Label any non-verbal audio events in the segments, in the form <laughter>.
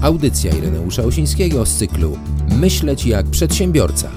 Audycja Ireneusza Osińskiego z cyklu Myśleć jak przedsiębiorca.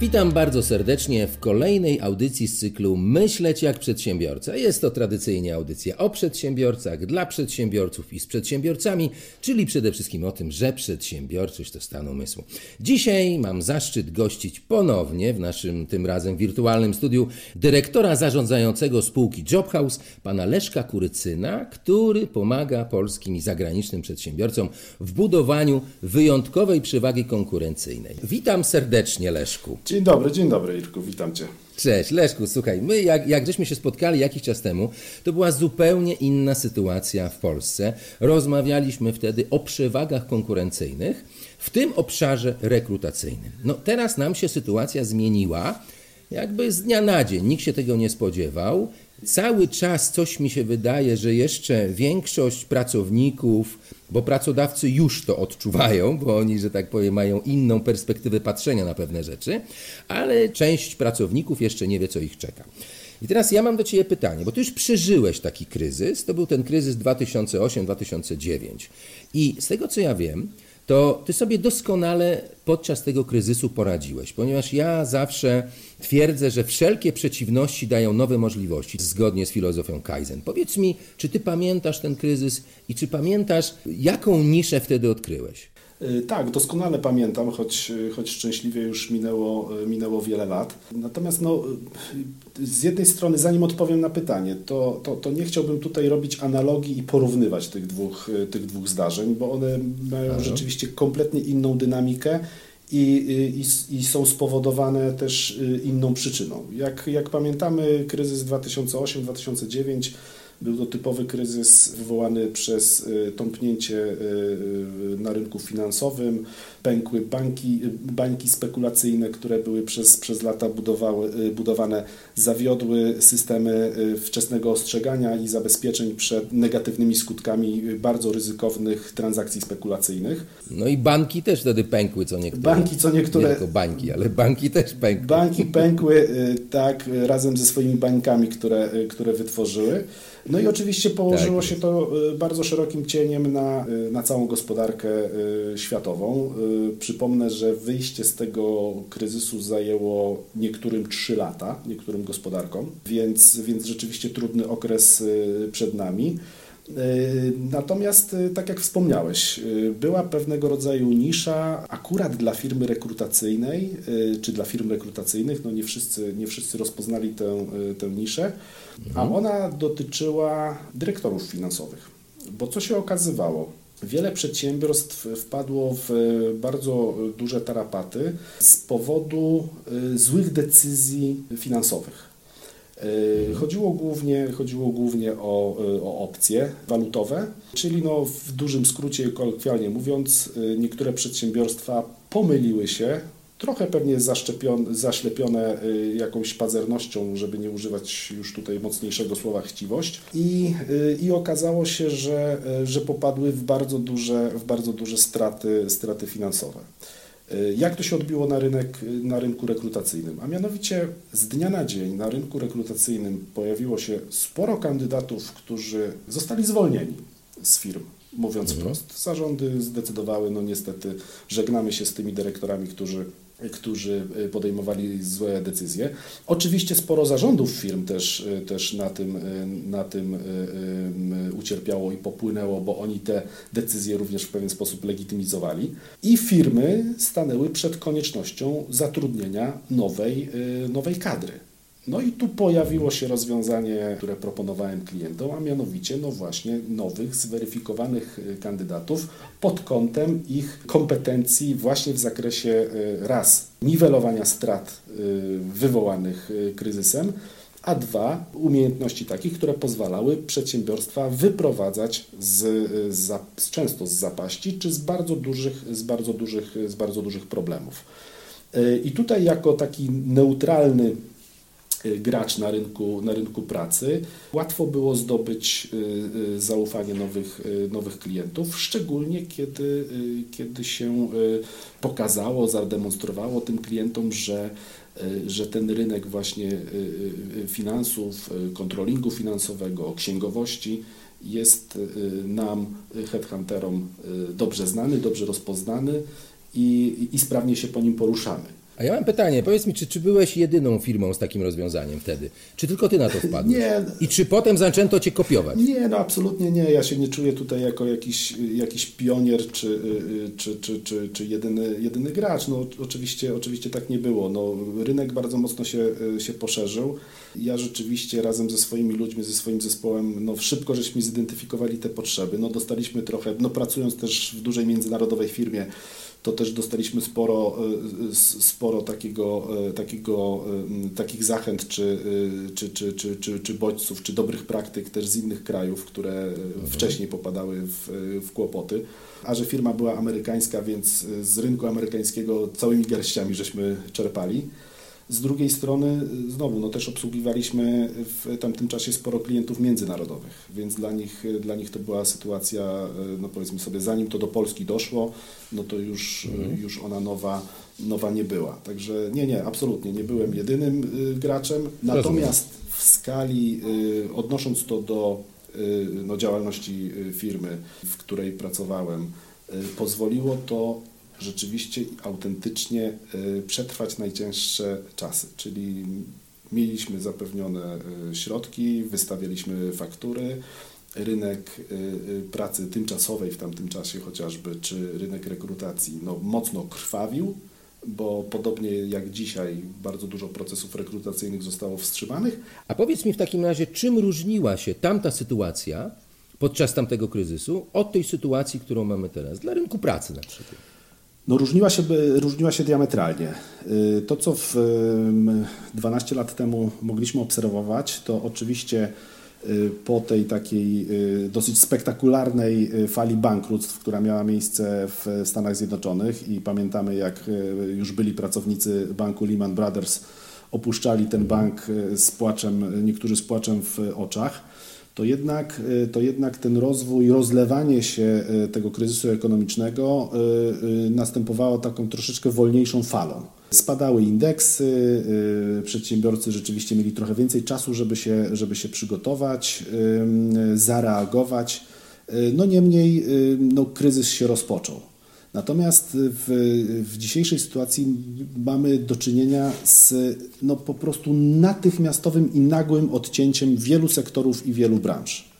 Witam bardzo serdecznie w kolejnej audycji z cyklu Myśleć jak przedsiębiorca. Jest to tradycyjnie audycja o przedsiębiorcach, dla przedsiębiorców i z przedsiębiorcami, czyli przede wszystkim o tym, że przedsiębiorczość to stan umysłu. Dzisiaj mam zaszczyt gościć ponownie w naszym tym razem wirtualnym studiu dyrektora zarządzającego spółki Jobhouse, pana Leszka Kurycyna, który pomaga polskim i zagranicznym przedsiębiorcom w budowaniu wyjątkowej przewagi konkurencyjnej. Witam serdecznie Leszku. Dzień dobry, dzień dobry Irku, witam Cię. Cześć, Leszku, słuchaj, my jak, jak żeśmy się spotkali jakiś czas temu, to była zupełnie inna sytuacja w Polsce. Rozmawialiśmy wtedy o przewagach konkurencyjnych, w tym obszarze rekrutacyjnym. No teraz nam się sytuacja zmieniła, jakby z dnia na dzień, nikt się tego nie spodziewał. Cały czas coś mi się wydaje, że jeszcze większość pracowników, bo pracodawcy już to odczuwają, bo oni, że tak powiem, mają inną perspektywę patrzenia na pewne rzeczy, ale część pracowników jeszcze nie wie, co ich czeka. I teraz ja mam do Ciebie pytanie, bo Ty już przeżyłeś taki kryzys, to był ten kryzys 2008-2009 i z tego co ja wiem, to Ty sobie doskonale podczas tego kryzysu poradziłeś, ponieważ ja zawsze twierdzę, że wszelkie przeciwności dają nowe możliwości, zgodnie z filozofią Kaizen. Powiedz mi, czy Ty pamiętasz ten kryzys i czy pamiętasz, jaką niszę wtedy odkryłeś? Y, tak, doskonale pamiętam, choć, choć szczęśliwie już minęło, y, minęło wiele lat. Natomiast no, y, z jednej strony, zanim odpowiem na pytanie, to, to, to nie chciałbym tutaj robić analogii i porównywać tych dwóch, tych dwóch zdarzeń, bo one mają Aha. rzeczywiście kompletnie inną dynamikę i, i, i, są spowodowane też inną przyczyną. Jak, jak pamiętamy, kryzys 2008-2009 był to typowy kryzys wywołany przez y, tąpnięcie y, y, na rynku finansowym, pękły banki, bańki spekulacyjne, które były przez, przez lata budowały, budowane, zawiodły systemy wczesnego ostrzegania i zabezpieczeń przed negatywnymi skutkami bardzo ryzykownych transakcji spekulacyjnych. No i banki też wtedy pękły, co niektóre. Banki, co niektóre. Nie tylko bańki, ale banki też pękły. Banki pękły, tak, razem ze swoimi bańkami, które, które wytworzyły. No i oczywiście położyło tak. się to y, bardzo szerokim cieniem na, y, na całą gospodarkę y, światową. Przypomnę, że wyjście z tego kryzysu zajęło niektórym 3 lata, niektórym gospodarkom, więc, więc rzeczywiście trudny okres przed nami. Natomiast, tak jak wspomniałeś, była pewnego rodzaju nisza akurat dla firmy rekrutacyjnej, czy dla firm rekrutacyjnych, no nie wszyscy, nie wszyscy rozpoznali tę, tę niszę, a mhm. ona dotyczyła dyrektorów finansowych. Bo co się okazywało? Wiele przedsiębiorstw wpadło w bardzo duże tarapaty z powodu złych decyzji finansowych. Mhm. Chodziło głównie, chodziło głównie o, y, o opcje walutowe, czyli no w dużym skrócie, kolokwialnie mówiąc, niektóre przedsiębiorstwa pomyliły się trochę pewnie zaślepione jakąś pazernością, żeby nie używać już tutaj mocniejszego słowa chciwość. I, i okazało się, że, że popadły w bardzo duże, w bardzo duże straty, straty finansowe. Jak to się odbiło na, rynek, na rynku rekrutacyjnym? A mianowicie z dnia na dzień na rynku rekrutacyjnym pojawiło się sporo kandydatów, którzy zostali zwolnieni z firm mówiąc mhm. wprost. Zarządy zdecydowały, no niestety, żegnamy się z tymi dyrektorami, którzy którzy y, podejmowali złe decyzje. Oczywiście sporo zarządów firm też, y, też na, tym, y, na tym ucierpiało i popłynęło, bo oni te decyzje również w pewien sposób legitymizowali. I firmy stanęły przed koniecznością zatrudnienia nowej, nowej kadry. No i tu pojawiło się rozwiązanie, które proponowałem klientom, a mianowicie no właśnie nowych, zweryfikowanych y, kandydatów pod kątem ich kompetencji właśnie w zakresie y, raz niwelowania strat y, wywołanych kryzysem, a dwa umiejętności takich, które pozwalały przedsiębiorstwa wyprowadzać z, z, często z zapaści czy z bardzo dużych, z bardzo dużych, z bardzo dużych problemów. I tutaj jako taki neutralny gracz na rynku, na rynku pracy, łatwo było zdobyć y, y, zaufanie nowych, nowych klientów, szczególnie kiedy, kiedy się pokazało, zademonstrowało tym klientom, że że ten rynek właśnie finansów, kontrolingu finansowego, księgowości jest nam, headhunterom, dobrze znany, dobrze rozpoznany i, i sprawnie się po nim poruszamy. A ja mam pytanie, powiedz mi, czy, czy byłeś jedyną firmą z takim rozwiązaniem wtedy? Czy tylko ty na to wpadłeś? Nie. I czy potem zaczęto cię kopiować? Nie, no absolutnie nie. Ja się nie czuję tutaj jako jakiś, jakiś pionier czy, czy, czy, czy, czy jedyny, jedyny gracz. No oczywiście, oczywiście tak nie było. No, rynek bardzo mocno się, się poszerzył. Ja rzeczywiście razem ze swoimi ludźmi, ze swoim zespołem, no szybko żeśmy zidentyfikowali te potrzeby. No dostaliśmy trochę, no pracując też w dużej międzynarodowej firmie, to też dostaliśmy sporo, e, sporo takiego, e, takiego, e, takich zachęt czy, czy, czy, czy, czy, czy bodźców, czy dobrych praktyk też z innych krajów, które mhm. wcześniej popadały w, w kłopoty. A że firma była amerykańska, więc z rynku amerykańskiego całymi garściami żeśmy czerpali. Z drugiej strony, znowu, no też obsługiwaliśmy w tamtym czasie sporo klientów międzynarodowych, więc dla nich, dla nich to była sytuacja, no powiedzmy sobie, zanim to do Polski doszło, no to już, mhm. już ona nowa, nowa nie była. Także nie, nie, absolutnie nie byłem jedynym y, graczem. Natomiast w skali, y, odnosząc to do y, no, działalności firmy, w której pracowałem, pozwoliło to rzeczywiście autentycznie y, przetrwać najcięższe czasy, czyli mieliśmy zapewnione y, środki, wystawialiśmy faktury, rynek y, pracy tymczasowej w tamtym czasie chociażby, czy rynek rekrutacji no, mocno krwawił, bo podobnie jak dzisiaj bardzo dużo procesów rekrutacyjnych zostało wstrzymanych. A powiedz mi w takim razie, czym różniła się tamta sytuacja podczas tamtego kryzysu od tej sytuacji, którą mamy teraz, dla rynku pracy na przykład? No, różniła, się, różniła się diametralnie. Y, to, co w 12 lat temu mogliśmy obserwować, to oczywiście y, po tej takiej y, dosyć spektakularnej fali bankructw, która miała miejsce w Stanach Zjednoczonych i pamiętamy, jak już byli pracownicy banku Lehman Brothers opuszczali ten bank z płaczem, niektórzy z płaczem w oczach to jednak, y, to jednak ten rozwój, rozlewanie się y, tego kryzysu ekonomicznego y, następowało taką troszeczkę wolniejszą falą. Spadały indeksy, przedsiębiorcy rzeczywiście mieli trochę więcej czasu, żeby się, żeby się przygotować, zareagować. No niemniej no, kryzys się rozpoczął. Natomiast w, w dzisiejszej sytuacji mamy do czynienia z no, po prostu natychmiastowym i nagłym odcięciem wielu sektorów i wielu branż.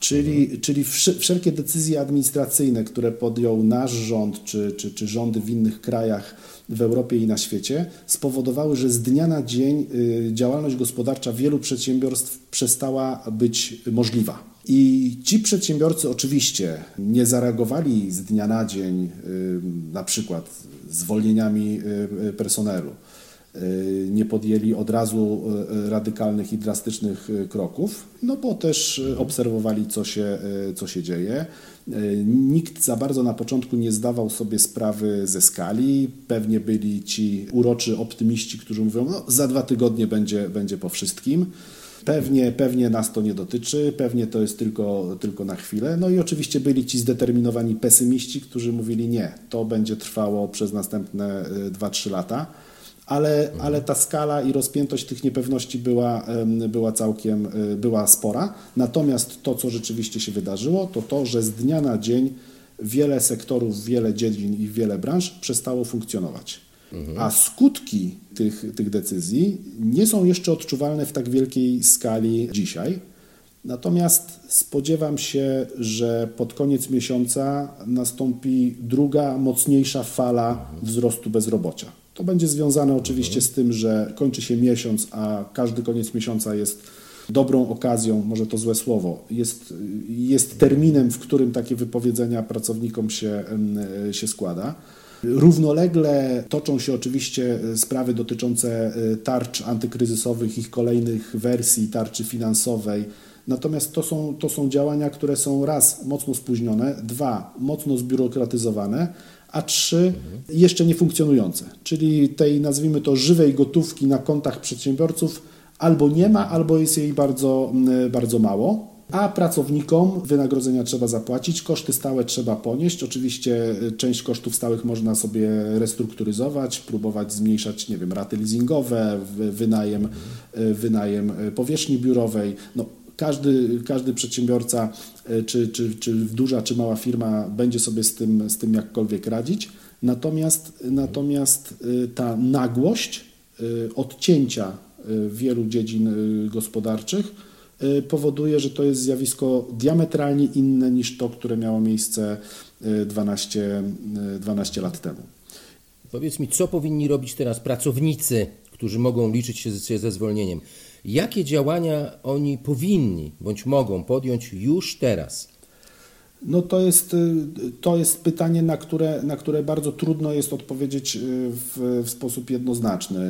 Czyli, czyli wszelkie decyzje administracyjne, które podjął nasz rząd czy, czy, czy rządy w innych krajach w Europie i na świecie, spowodowały, że z dnia na dzień y, działalność gospodarcza wielu przedsiębiorstw przestała być możliwa. I ci przedsiębiorcy oczywiście nie zareagowali z dnia na dzień, y, na przykład zwolnieniami y, personelu, nie podjęli od razu radykalnych i drastycznych kroków, no bo też obserwowali, co się, co się dzieje. Nikt za bardzo na początku nie zdawał sobie sprawy ze skali. Pewnie byli ci uroczy optymiści, którzy mówią, no za dwa tygodnie będzie, będzie po wszystkim. Pewnie, pewnie nas to nie dotyczy, pewnie to jest tylko, tylko na chwilę. No i oczywiście byli ci zdeterminowani pesymiści, którzy mówili nie, to będzie trwało przez następne 2-3 y, lata. Ale, mhm. ale ta skala i rozpiętość tych niepewności była, była całkiem y, była spora. Natomiast to, co rzeczywiście się wydarzyło, to to, że z dnia na dzień wiele sektorów, wiele dziedzin i wiele branż przestało funkcjonować. A skutki tych, tych decyzji nie są jeszcze odczuwalne w tak wielkiej skali dzisiaj. Natomiast spodziewam się, że pod koniec miesiąca nastąpi druga, mocniejsza fala wzrostu bezrobocia. To będzie związane oczywiście z tym, że kończy się miesiąc, a każdy koniec miesiąca jest dobrą okazją, może to złe słowo, jest, jest terminem, w którym takie wypowiedzenia pracownikom się, się składa. Równolegle toczą się oczywiście e, sprawy dotyczące e, tarcz antykryzysowych, ich kolejnych wersji, tarczy finansowej. Natomiast to są, to są działania, które są raz mocno spóźnione, dwa mocno zbiurokratyzowane, a trzy jeszcze nie funkcjonujące. Czyli tej, nazwijmy to, żywej gotówki na kontach przedsiębiorców albo nie ma, albo jest jej bardzo, bardzo mało. a pracownikom wynagrodzenia trzeba zapłacić, koszty stałe trzeba ponieść. Oczywiście część kosztów stałych można sobie restrukturyzować, próbować zmniejszać, nie wiem, raty leasingowe, wynajem, wynajem powierzchni biurowej. No, każdy, każdy przedsiębiorca, czy, czy, czy duża, czy mała firma będzie sobie z tym, z tym jakkolwiek radzić. Natomiast, natomiast y, ta nagłość y, odcięcia wielu dziedzin gospodarczych powoduje, że to jest zjawisko diametralnie inne niż to, które miało miejsce 12, 12 lat temu. Powiedz mi, co powinni robić teraz pracownicy, którzy mogą liczyć się ze zwolnieniem? Jakie działania oni powinni bądź mogą podjąć już teraz? No to jest, y, to jest pytanie, na które, na które bardzo trudno jest odpowiedzieć y, w, w, sposób jednoznaczny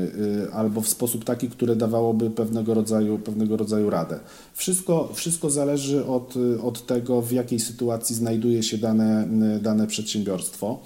y, albo w sposób taki, który dawałoby pewnego rodzaju, pewnego rodzaju radę. Wszystko, wszystko zależy od, od tego, w jakiej sytuacji znajduje się dane, dane przedsiębiorstwo,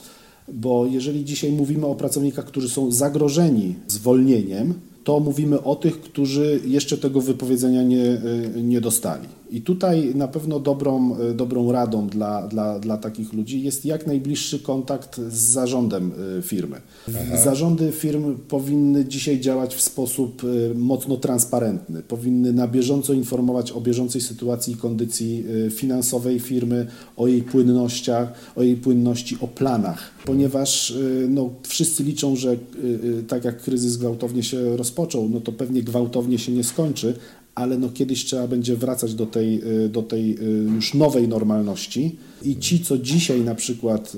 bo jeżeli dzisiaj mówimy o pracownikach, którzy są zagrożeni zwolnieniem, to mówimy o tych, którzy jeszcze tego wypowiedzenia nie, nie dostali. I tutaj na pewno dobrą, e, dobrą radą dla, dla, dla takich ludzi jest jak najbliższy kontakt z zarządem e, firmy. Aha. Zarządy firm powinny dzisiaj działać w sposób e, mocno transparentny, powinny na bieżąco informować o bieżącej sytuacji i kondycji finansowej firmy, o jej płynnościach, o jej płynności, o planach, ponieważ no, wszyscy liczą, że tak jak kryzys gwałtownie się rozpoczął, no to pewnie gwałtownie się nie skończy, ale no kiedyś trzeba będzie wracać do tej, y, do tej y, już nowej normalności i ci, co dzisiaj na przykład,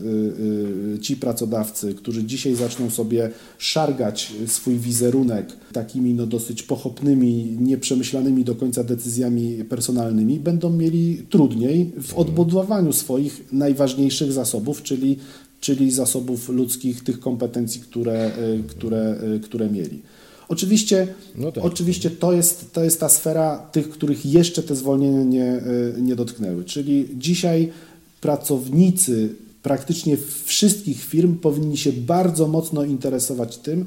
y, ci pracodawcy, którzy dzisiaj zaczną sobie szargać swój wizerunek takimi no dosyć pochopnymi, nieprzemyślanymi do końca decyzjami personalnymi, będą mieli trudniej w odbudowaniu swoich najważniejszych zasobów, czyli, czyli zasobów ludzkich, tych kompetencji, które, które, które mieli. Oczywiście, no tak. oczywiście to, jest, to jest ta sfera tych, których jeszcze te zwolnienia nie, e, nie dotknęły. Czyli dzisiaj pracownicy praktycznie wszystkich firm powinni się bardzo mocno interesować tym,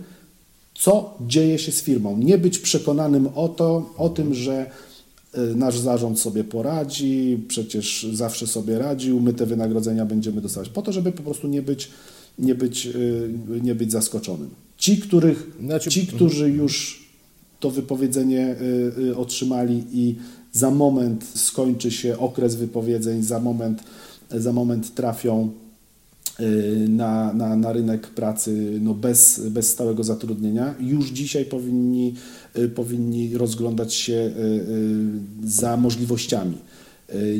co dzieje się z firmą. Nie być przekonanym o, to, o tym, że e, nasz zarząd sobie poradzi, przecież zawsze sobie radził, my te wynagrodzenia będziemy dostawać, po to, żeby po prostu nie być, nie być, e, nie być zaskoczonym. Ci, których, znaczy... ci którzy już to wypowiedzenie y, y, otrzymali i za moment skończy się okres wypowiedzeń, za moment, za moment trafią y, na, na, na rynek pracy no bez, bez stałego zatrudnienia, już dzisiaj powinni, powinni rozglądać się za możliwościami.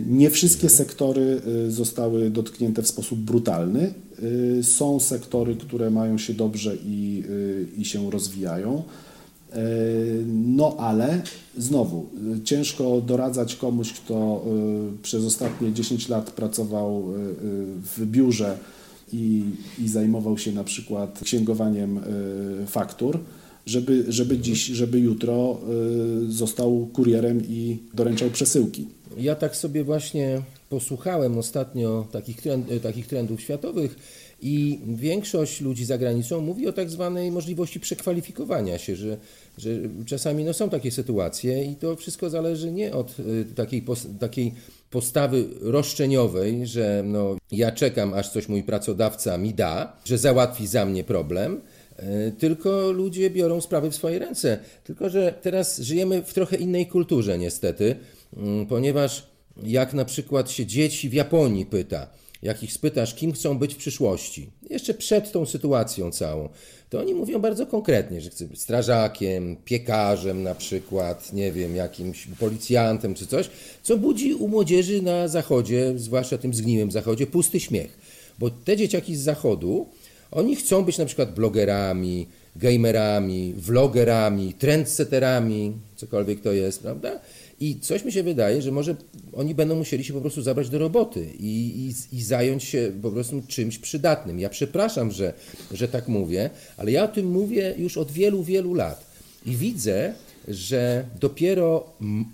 Nie wszystkie sektory zostały dotknięte w sposób brutalny. Y, są sektory, które mają się dobrze i, i się rozwijają. No ale znowu, ciężko doradzać komuś, kto przez ostatnie 10 lat pracował w biurze i, i zajmował się na przykład księgowaniem faktur, żeby, żeby dziś, żeby jutro został kurierem i doręczał przesyłki. Ja tak sobie właśnie posłuchałem ostatnio takich, trend, e, takich trendów światowych i większość ludzi za granicą mówi o tak zwanej możliwości przekwalifikowania się, że, że czasami no, są takie sytuacje i to wszystko zależy nie od e, takiej, takiej postawy roszczeniowej, że no, ja czekam, aż coś mój pracodawca mi da, że załatwi za mnie problem, tylko ludzie biorą sprawy w swoje ręce. Tylko, że teraz żyjemy w trochę innej kulturze, niestety, mm, ponieważ jak na przykład się dzieci w Japonii pyta, jak ich spytasz, kim chcą być w przyszłości, jeszcze przed tą sytuacją całą, to oni mówią bardzo konkretnie, że chcą być strażakiem, piekarzem na przykład, nie wiem, jakimś policjantem czy coś, co budzi u młodzieży na zachodzie, zwłaszcza tym zgniłym zachodzie, pusty śmiech. Bo te dzieciaki z zachodu, oni chcą być na przykład blogerami, gamerami, vlogerami, trendsetterami, cokolwiek to jest, prawda? I coś mi się wydaje, że może oni będą musieli się po prostu zabrać do roboty i, i, i, zająć się po prostu czymś przydatnym. Ja przepraszam, że, że tak mówię, ale ja o tym mówię już od wielu, wielu lat. I widzę, że dopiero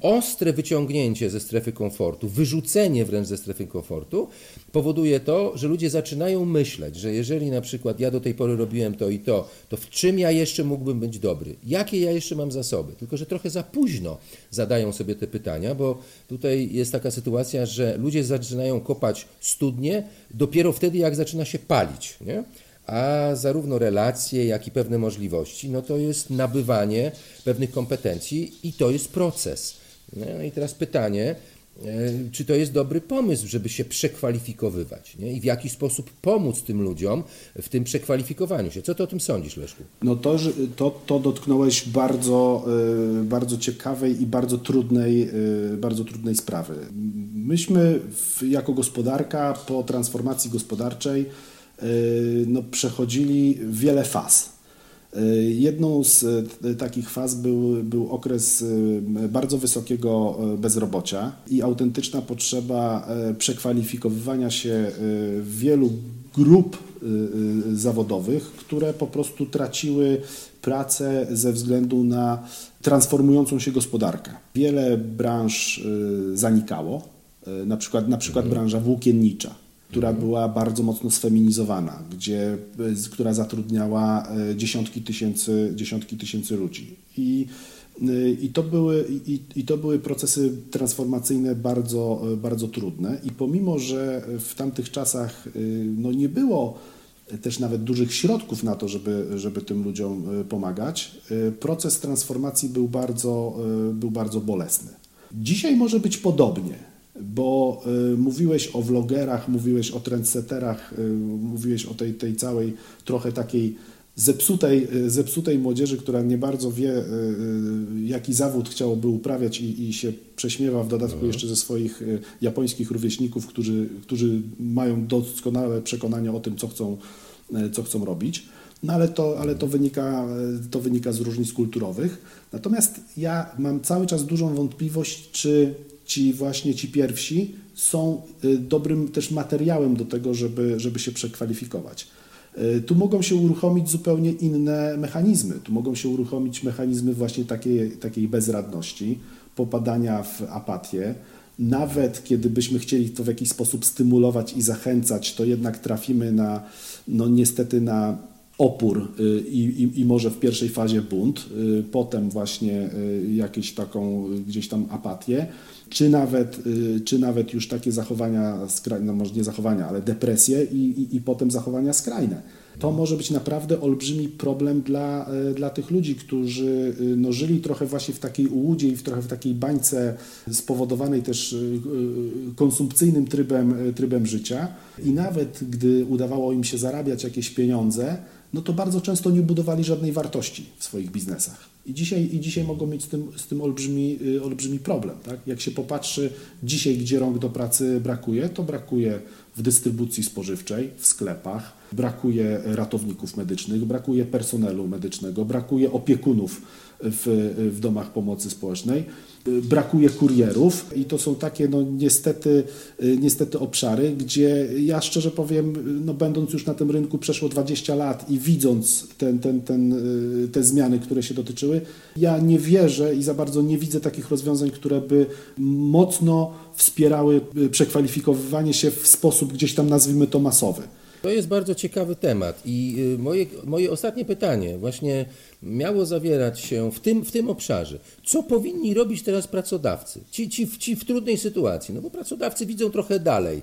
ostre wyciągnięcie ze strefy komfortu, wyrzucenie wręcz ze strefy komfortu powoduje to, że ludzie zaczynają myśleć, że jeżeli na przykład ja do tej pory robiłem to i to, to w czym ja jeszcze mógłbym być dobry? Jakie ja jeszcze mam zasoby? Tylko, że trochę za późno zadają sobie te pytania, bo tutaj jest taka sytuacja, że ludzie zaczynają kopać studnie dopiero wtedy, jak zaczyna się palić. Nie? A zarówno relacje, jak i pewne możliwości, no to jest nabywanie pewnych kompetencji i to jest proces. No i teraz pytanie, e, czy to jest dobry pomysł, żeby się przekwalifikowywać nie? i w jaki sposób pomóc tym ludziom w tym przekwalifikowaniu się. Co ty o tym sądzisz, Leszku? No to, to, to dotknąłeś bardzo, e, bardzo ciekawej i bardzo trudnej, e, bardzo trudnej sprawy. Myśmy jako gospodarka po transformacji gospodarczej no, przechodzili wiele faz. Y, jedną z y, takich faz był, był okres bardzo wysokiego bezrobocia i autentyczna potrzeba przekwalifikowywania się wielu grup zawodowych, które po prostu traciły pracę ze względu na transformującą się gospodarkę. Wiele branż zanikało, na przykład, na przykład mhm. branża włókiennicza która była bardzo mocno sfeminizowana, gdzie, która zatrudniała e, dziesiątki tysięcy, dziesiątki tysięcy ludzi. I, e, i, to były, i, I to były procesy transformacyjne bardzo, bardzo trudne. I pomimo, że w tamtych czasach no, nie było też nawet dużych środków na to, żeby, żeby tym ludziom pomagać, proces transformacji był bardzo, był bardzo bolesny. Dzisiaj może być podobnie bo y, mówiłeś o vlogerach, mówiłeś o trendsetterach, y, mówiłeś o tej, tej całej trochę takiej zepsutej, y, zepsutej młodzieży, która nie bardzo wie, jaki zawód chciałoby uprawiać i, i się prześmiewa w dodatku mhm. jeszcze ze swoich japońskich rówieśników, którzy, którzy mają doskonałe przekonania o tym, co chcą, co chcą robić. No ale to, ale to, wynika, to wynika z różnic kulturowych. Natomiast ja mam cały czas dużą wątpliwość, czy ci właśnie ci pierwsi są y, dobrym też materiałem do tego, żeby, żeby się przekwalifikować. Y, tu mogą się uruchomić zupełnie inne mechanizmy. Tu mogą się uruchomić mechanizmy właśnie takiej, takiej bezradności, popadania w apatię. Nawet kiedy byśmy chcieli to w jakiś sposób stymulować i zachęcać, to jednak trafimy na, no niestety na opór y, i, i, i, może w pierwszej fazie bunt, potem właśnie jakąś taką gdzieś tam apatię czy nawet, y, czy nawet już takie zachowania, skrajne, no może nie zachowania, ale depresje i, i, potem zachowania skrajne. To może być naprawdę olbrzymi problem dla, y, dla tych ludzi, którzy y, no, żyli trochę właśnie w takiej ułudzie i w trochę w takiej bańce spowodowanej też konsumpcyjnym trybem, trybem życia. I nawet gdy udawało im się zarabiać jakieś pieniądze, no to bardzo często nie budowali żadnej wartości w swoich biznesach. I dzisiaj, i dzisiaj mogą mieć z tym, z tym olbrzymi, y, olbrzymi problem. Tak? Jak się popatrzy dzisiaj, gdzie rąk do pracy brakuje, to brakuje w dystrybucji spożywczej, w sklepach, brakuje ratowników medycznych, brakuje personelu medycznego, brakuje opiekunów w, w domach pomocy społecznej brakuje kurierów i to są takie no, niestety, niestety obszary, gdzie ja szczerze powiem, no, będąc już na tym rynku przeszło 20 lat i widząc ten, ten, ten, te zmiany, które się dotyczyły, ja nie wierzę i za bardzo nie widzę takich rozwiązań, które by mocno wspierały przekwalifikowywanie się w sposób gdzieś tam nazwijmy to masowy. To jest bardzo ciekawy temat i y, moje, moje ostatnie pytanie właśnie miało zawierać się w tym, w tym obszarze. Co powinni robić teraz pracodawcy? Ci, ci, ci w trudnej sytuacji, no bo pracodawcy widzą trochę dalej,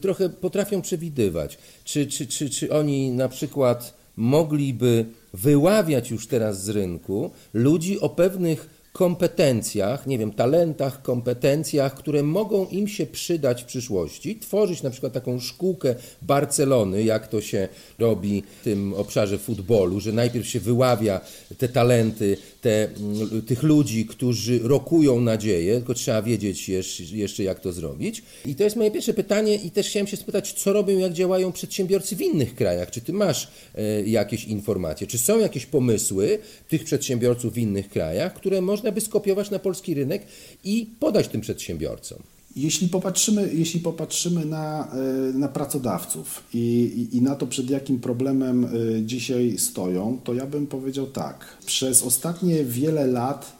trochę potrafią przewidywać. Czy, czy, czy, czy oni na przykład mogliby wyławiać już teraz z rynku ludzi o pewnych kompetencjach, nie wiem, talentach, kompetencjach, które mogą im się przydać w przyszłości, tworzyć na przykład taką szkółkę Barcelony, jak to się robi w tym obszarze futbolu, że najpierw się wyławia te talenty, te, mm, tych ludzi, którzy rokują nadzieję, tylko trzeba wiedzieć jeszcze, jak to zrobić. I to jest moje pierwsze pytanie i też chciałem się spytać, co robią, jak działają przedsiębiorcy w innych krajach. Czy ty masz e, jakieś informacje? Czy są jakieś pomysły tych przedsiębiorców w innych krajach, które można by skopiować na polski rynek i podać tym przedsiębiorcom? Jeśli popatrzymy, jeśli popatrzymy na, e, na pracodawców i, i, na to, przed jakim problemem e, dzisiaj stoją, to ja bym powiedział tak. Przez ostatnie wiele lat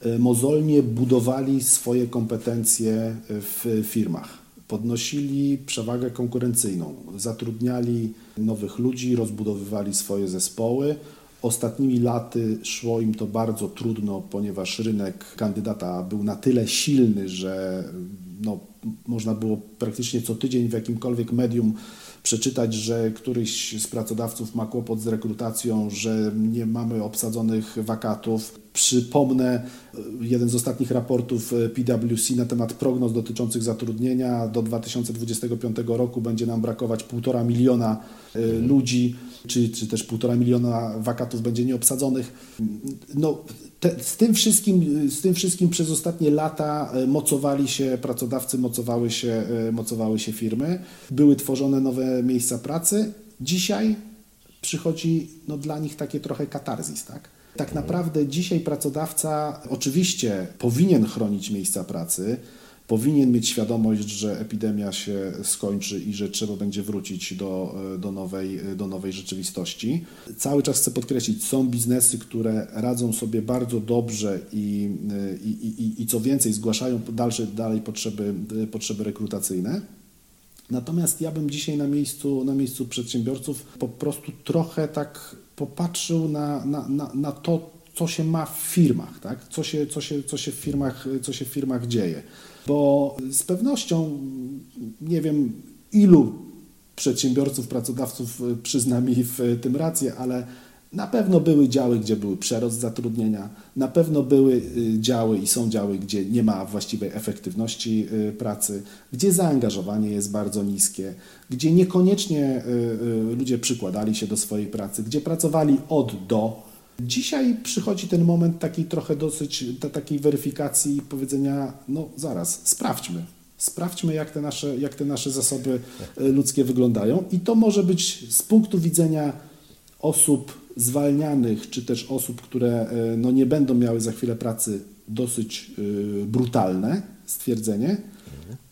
e, mozolnie budowali swoje kompetencje w firmach. Podnosili przewagę konkurencyjną, zatrudniali nowych ludzi, rozbudowywali swoje zespoły. Ostatnimi laty szło im to bardzo trudno, ponieważ rynek kandydata był na tyle silny, że no, można było praktycznie co tydzień w jakimkolwiek medium przeczytać, że któryś z pracodawców ma kłopot z rekrutacją, że nie mamy obsadzonych wakatów. Przypomnę jeden z ostatnich raportów PwC na temat prognoz dotyczących zatrudnienia. Do 2025 roku będzie nam brakować półtora miliona y, ludzi, czy, czy też półtora miliona wakatów będzie nieobsadzonych. No, te, z, tym wszystkim, z tym wszystkim przez ostatnie lata e, mocowali się pracodawcy, mocowały się, e, mocowały się firmy, były tworzone nowe miejsca pracy. Dzisiaj przychodzi no, dla nich takie trochę katarzis, tak? Tak naprawdę dzisiaj pracodawca oczywiście powinien chronić miejsca pracy, powinien mieć świadomość, że epidemia się skończy i że trzeba będzie wrócić do, do, nowej, do nowej rzeczywistości. Cały czas chcę podkreślić, są biznesy, które radzą sobie bardzo dobrze i, i, i, i co więcej, zgłaszają dalsze, dalej potrzeby, potrzeby rekrutacyjne. Natomiast ja bym dzisiaj na miejscu, na miejscu przedsiębiorców po prostu trochę tak popatrzył na, na, na, na to, co się ma w firmach, tak? co, się, co, się, co, się w firmach, co się w firmach dzieje bo z pewnością nie wiem ilu przedsiębiorców, pracodawców y, przyzna mi w tym rację, ale na pewno były działy, gdzie był przerost zatrudnienia, na pewno były y, działy i są działy, gdzie nie ma właściwej efektywności y, pracy, gdzie zaangażowanie jest bardzo niskie, gdzie niekoniecznie ludzie przykładali się do swojej pracy, gdzie pracowali od do, Dzisiaj przychodzi ten moment takiej trochę dosyć takiej weryfikacji i powiedzenia, no zaraz, sprawdźmy. Sprawdźmy, jak te, nasze, jak te nasze zasoby e, ludzkie wyglądają. I to może być z punktu widzenia osób zwalnianych, czy też osób, które e, no, nie będą miały za chwilę pracy, dosyć e, brutalne stwierdzenie,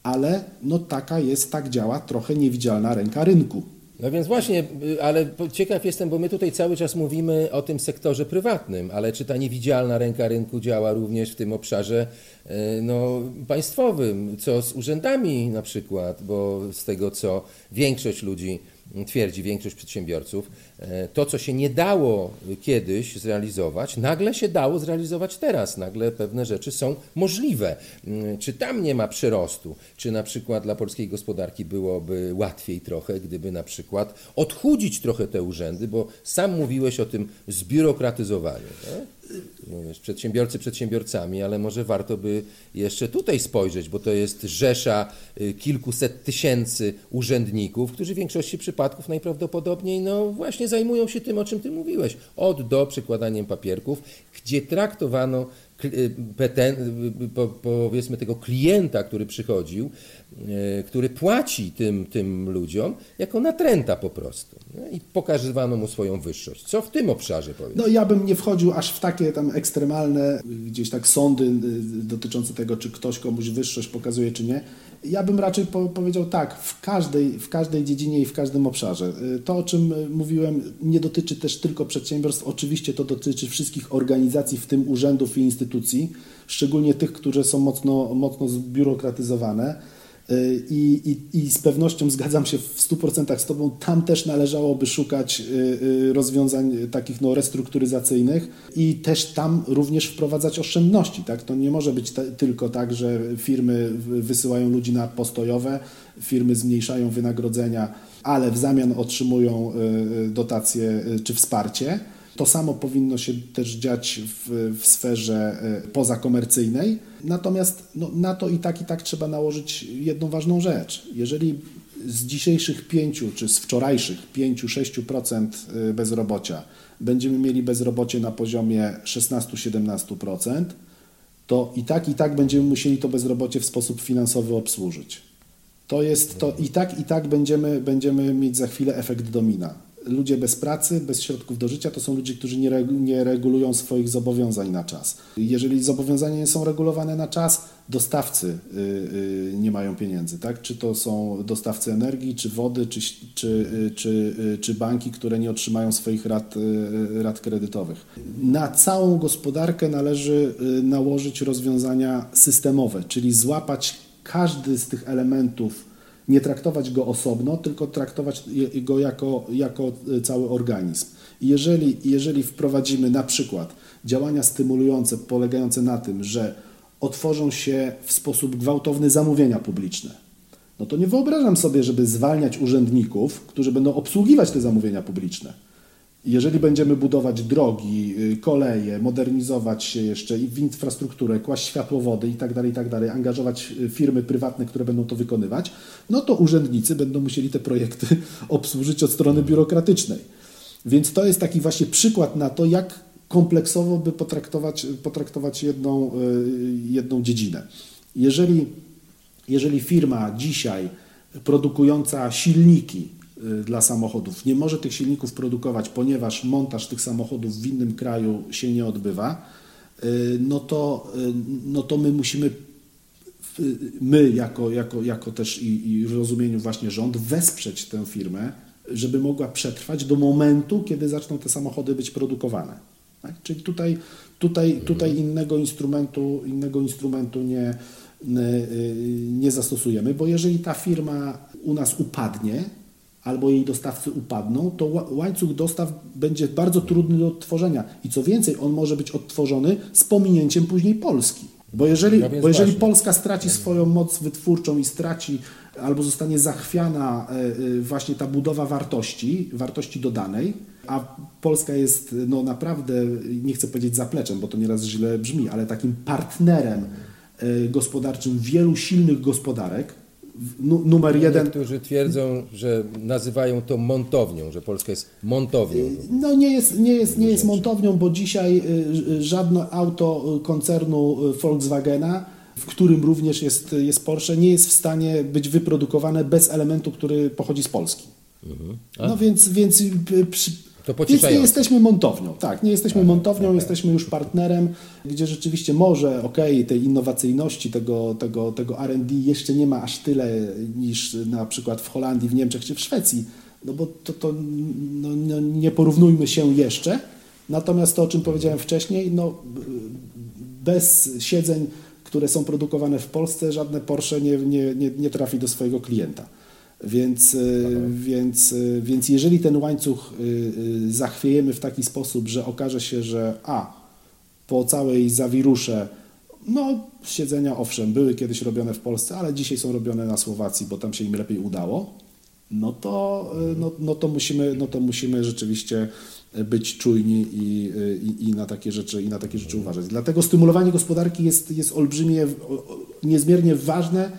ale no, taka jest, tak działa trochę niewidzialna ręka rynku. No więc właśnie, y, ale ciekaw jestem, bo my tutaj cały czas mówimy o tym sektorze prywatnym, ale czy ta niewidzialna ręka rynku działa również w tym obszarze y, no, państwowym, co z urzędami na przykład, bo z tego co większość ludzi twierdzi większość przedsiębiorców, e, to, co się nie dało kiedyś zrealizować, nagle się dało zrealizować teraz. Nagle pewne rzeczy są możliwe. Mm, czy tam nie ma przyrostu? Czy na przykład dla polskiej gospodarki byłoby łatwiej trochę, gdyby na przykład odchudzić trochę te urzędy, bo sam mówiłeś o tym zbiurokratyzowaniu. Tak? Mówisz, przedsiębiorcy przedsiębiorcami, ale może warto by jeszcze tutaj spojrzeć, bo to jest rzesza y, kilkuset tysięcy urzędników, którzy w większości przypadków najprawdopodobniej no właśnie zajmują się tym, o czym ty mówiłeś, od do przykładaniem papierków, gdzie traktowano Y, y, powiedzmy tego klienta, który przychodził, który płaci tym, tym ludziom, jako natręta po prostu. I pokazywano mu swoją wyższość. Co w tym obszarze powiedzmy? No ja bym nie wchodził aż w takie tam ekstremalne gdzieś tak sądy dotyczące tego, czy ktoś komuś wyższość pokazuje, czy nie. Ja bym raczej po, powiedział tak, w każdej, w każdej dziedzinie i w każdym obszarze. Y, to, o czym y, mówiłem, nie dotyczy też tylko przedsiębiorstw, oczywiście to dotyczy wszystkich organizacji, w tym urzędów i instytucji, szczególnie tych, które są mocno, mocno zbiurokratyzowane Y, I, i, I z pewnością zgadzam się w 100% z Tobą, tam też należałoby szukać y, y, rozwiązań takich no, restrukturyzacyjnych i też tam również wprowadzać oszczędności. Tak? To nie może być tylko tak, że firmy wysyłają ludzi na postojowe, firmy zmniejszają wynagrodzenia, ale w zamian otrzymują dotacje czy wsparcie to samo powinno się też dziać w, w sferze pozakomercyjnej. Natomiast no, na to i tak, i tak trzeba nałożyć jedną ważną rzecz. Jeżeli z dzisiejszych pięciu, czy z wczorajszych 5-6% e, bezrobocia będziemy mieli bezrobocie na poziomie 16-17%, to i tak, i tak będziemy musieli to bezrobocie w sposób finansowy obsłużyć. To jest to i tak, i tak będziemy, będziemy mieć za chwilę efekt domina ludzie bez pracy, bez środków do życia to są ludzie, którzy nie, regu nie regulują swoich zobowiązań na czas. Jeżeli zobowiązania nie są regulowane na czas, dostawcy y, y, nie mają pieniędzy, tak? Czy to są dostawcy energii, czy wody, czy, czy, y, czy, czy banki, które nie otrzymają swoich rat, rat kredytowych. Na całą gospodarkę należy nałożyć rozwiązania systemowe, czyli złapać każdy z tych elementów, nie traktować go osobno, tylko traktować go jako, jako cały organizm. jeżeli, jeżeli wprowadzimy na przykład działania stymulujące polegające na tym, że otworzą się w sposób gwałtowny zamówienia publiczne. No to nie wyobrażam sobie, żeby zwalniać urzędników, którzy będą obsługiwać te zamówienia publiczne. Jeżeli będziemy budować drogi, y, koleje, modernizować się jeszcze w infrastrukturę, kłaść światłowody itd., tak itd., tak angażować y, firmy prywatne, które będą to wykonywać, no to urzędnicy będą musieli te projekty <laughs> obsłużyć od strony biurokratycznej. Więc to jest taki właśnie przykład na to, jak kompleksowo by potraktować, potraktować jedną, e, jedną dziedzinę. Jeżeli, jeżeli firma dzisiaj produkująca silniki dla samochodów nie może tych silników produkować, ponieważ montaż tych samochodów w innym kraju się nie odbywa, e, no to, no to my musimy my jako, jako, jako też i, i w rozumieniu właśnie rząd wesprzeć tę firmę, żeby mogła przetrwać do momentu, kiedy zaczną te samochody być produkowane. Tak? Czyli tutaj, tutaj, tutaj innego instrumentu, innego instrumentu nie, nie zastosujemy, bo jeżeli ta firma u nas upadnie, albo jej dostawcy upadną, to łańcuch dostaw będzie bardzo trudny do odtworzenia. I co więcej, on może być odtworzony z pominięciem później Polski. Bo jeżeli, no bo jeżeli Polska straci swoją moc wytwórczą i straci albo zostanie zachwiana e, e, właśnie ta budowa wartości, wartości dodanej, a Polska jest no naprawdę, nie chcę powiedzieć zapleczem, bo to nieraz źle brzmi, ale takim partnerem e, gospodarczym wielu silnych gospodarek, numer jeden. Niektórzy twierdzą, że nazywają to montownią, że Polska jest montownią. No nie jest, nie jest, nie jest montownią, bo dzisiaj żadne auto koncernu Volkswagena w którym również jest, jest Porsche, nie jest w stanie być wyprodukowane bez elementu, który pochodzi z Polski. Mhm. No więc, więc, przy, więc nie jesteśmy montownią. Tak, nie jesteśmy tak, montownią, okay. jesteśmy już partnerem, gdzie rzeczywiście może, okej, okay, tej innowacyjności, tego, tego, tego R&D jeszcze nie ma aż tyle niż na przykład w Holandii, w Niemczech czy w Szwecji, no bo to, to no, no, nie porównujmy się jeszcze. Natomiast to, o czym powiedziałem wcześniej, no, bez siedzeń które są produkowane w Polsce, żadne Porsche nie, nie, nie, nie trafi do swojego klienta. Więc, e, więc, e, więc jeżeli ten łańcuch e, zachwiejemy w taki sposób, że okaże się, że a, po całej zawirusze, no siedzenia owszem, były kiedyś robione w Polsce, ale dzisiaj są robione na Słowacji, bo tam się im lepiej udało, no to, no, no to, musimy, no to musimy rzeczywiście być czujni i, i, i, na takie rzeczy, i na takie rzeczy uważać. Dlatego stymulowanie gospodarki jest, jest olbrzymie, niezmiernie ważne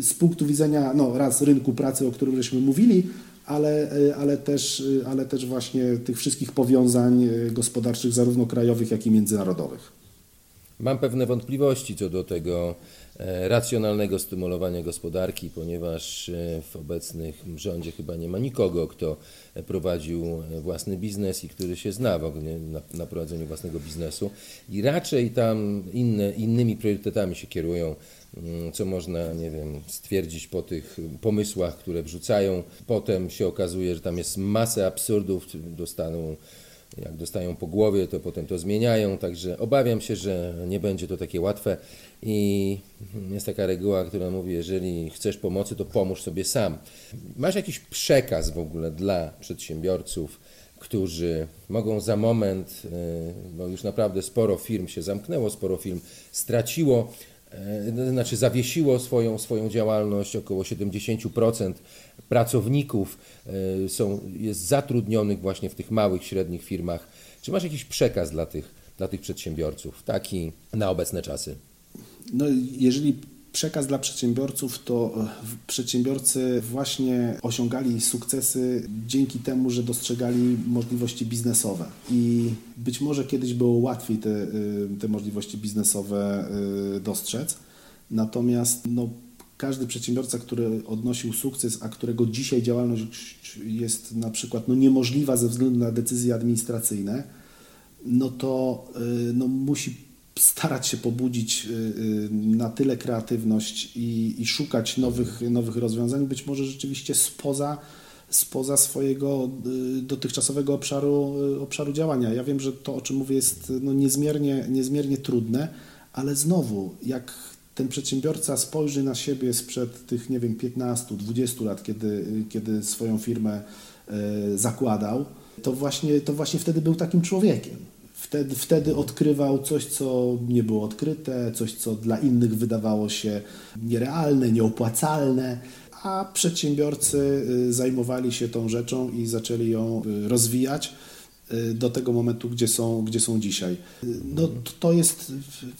z punktu widzenia no, raz rynku pracy, o którym żeśmy mówili, ale, y, ale, też, y, ale też właśnie tych wszystkich powiązań gospodarczych, zarówno krajowych, jak i międzynarodowych. Mam pewne wątpliwości co do tego e, racjonalnego stymulowania gospodarki, ponieważ e, w obecnych rządzie chyba nie ma nikogo, kto prowadził własny biznes i który się zna w ogóle na, na prowadzeniu własnego biznesu i raczej tam inne, innymi priorytetami się kierują co można, nie wiem, stwierdzić po tych pomysłach, które wrzucają. Potem się okazuje, że tam jest masę absurdów, dostaną jak dostają po głowie, to potem to zmieniają, także obawiam się, że nie będzie to takie łatwe i jest taka reguła, która mówi, jeżeli chcesz pomocy, to pomóż sobie sam. Masz jakiś przekaz w ogóle dla przedsiębiorców, którzy mogą za moment, e, bo już naprawdę sporo firm się zamknęło, sporo firm straciło, znaczy zawiesiło swoją, swoją działalność, około 70% pracowników e, są, jest zatrudnionych właśnie w tych małych, średnich firmach. Czy masz jakiś przekaz dla tych, dla tych przedsiębiorców, taki na obecne czasy? No, jeżeli przekaz dla przedsiębiorców, to e, przedsiębiorcy właśnie osiągali sukcesy dzięki temu, że dostrzegali możliwości biznesowe. I być może kiedyś było łatwiej te, e, te możliwości biznesowe dostrzec. Natomiast no, każdy przedsiębiorca, który odnosił sukces, a którego dzisiaj działalność jest na przykład no, niemożliwa ze względu na decyzje administracyjne, no to no, musi starać się pobudzić y, y, na tyle kreatywność i, i szukać nowych, nowych rozwiązań, być może rzeczywiście spoza, spoza swojego dotychczasowego obszaru, obszaru działania. Ja wiem, że to, o czym mówię, jest no niezmiernie, niezmiernie trudne, ale znowu, jak ten przedsiębiorca spojrzy na siebie sprzed tych, nie wiem, 15, 20 lat, kiedy, kiedy swoją firmę zakładał, to właśnie, to właśnie wtedy był takim człowiekiem. Wtedy, wtedy odkrywał coś, co nie było odkryte, coś, co dla innych wydawało się nierealne, nieopłacalne, a przedsiębiorcy y, zajmowali się tą rzeczą i zaczęli ją y, rozwijać y, do tego momentu, gdzie są, gdzie są dzisiaj. No to jest,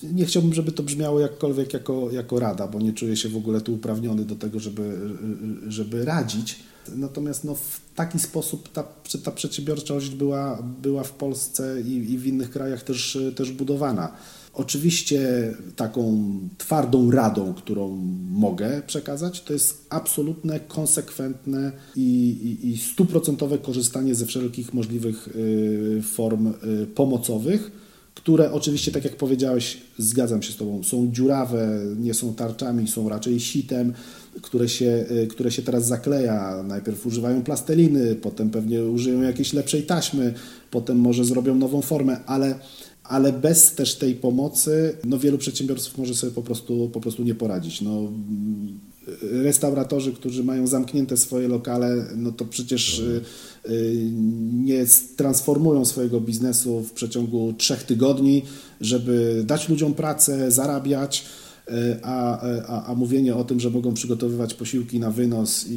nie chciałbym, żeby to brzmiało jakkolwiek jako, jako rada, bo nie czuję się w ogóle tu uprawniony do tego, żeby, żeby radzić, Natomiast no, w taki sposób ta, ta przedsiębiorczość była, była w Polsce i, i w innych krajach też, też budowana. Oczywiście taką twardą radą, którą mogę przekazać, to jest absolutne, konsekwentne i, stuprocentowe korzystanie ze wszelkich możliwych y, form y, pomocowych, które oczywiście, tak jak powiedziałeś, zgadzam się z Tobą, są dziurawe, nie są tarczami, są raczej sitem, które się, y, które się teraz zakleja. Najpierw używają plasteliny, potem pewnie użyją jakiejś lepszej taśmy, potem może zrobią nową formę, ale, ale bez też tej pomocy no wielu przedsiębiorców może sobie po prostu, po prostu nie poradzić. No, restauratorzy, którzy mają zamknięte swoje lokale, no to przecież y, y, nie transformują swojego biznesu w przeciągu trzech tygodni, żeby dać ludziom pracę, zarabiać E, a, a, a mówienie o tym, że mogą przygotowywać posiłki na wynos, i,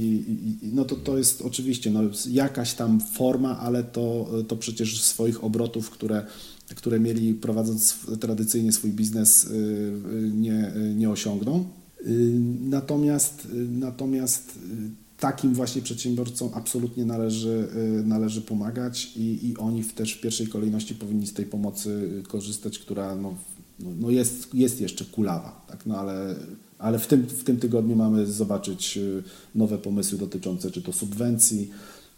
i, no to, to jest oczywiście no, jakaś tam forma, ale to, to przecież swoich obrotów, które, które mieli prowadząc tradycyjnie swój biznes, y, nie, nie osiągną. Y, natomiast, natomiast takim właśnie przedsiębiorcom absolutnie należy, y, należy pomagać i, i oni też w pierwszej kolejności powinni z tej pomocy korzystać, która no, no, no jest, jest jeszcze kulawa, tak? no ale, ale w, tym, w tym tygodniu mamy zobaczyć y, nowe pomysły dotyczące czy to subwencji,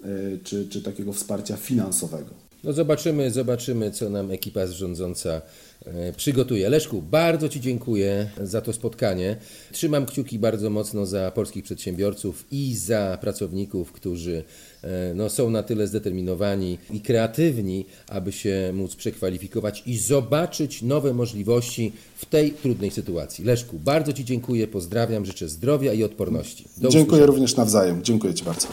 y, czy, czy takiego wsparcia finansowego. No zobaczymy, zobaczymy, co nam ekipa rządząca e, przygotuje. Leszku, bardzo Ci dziękuję za to spotkanie. Trzymam kciuki bardzo mocno za polskich przedsiębiorców i za pracowników, którzy e, no, są na tyle zdeterminowani i kreatywni, aby się móc przekwalifikować i zobaczyć nowe możliwości w tej trudnej sytuacji. Leszku, bardzo Ci dziękuję, pozdrawiam, życzę zdrowia i odporności. Do dziękuję usłyszenia. również nawzajem. Dziękuję Ci bardzo.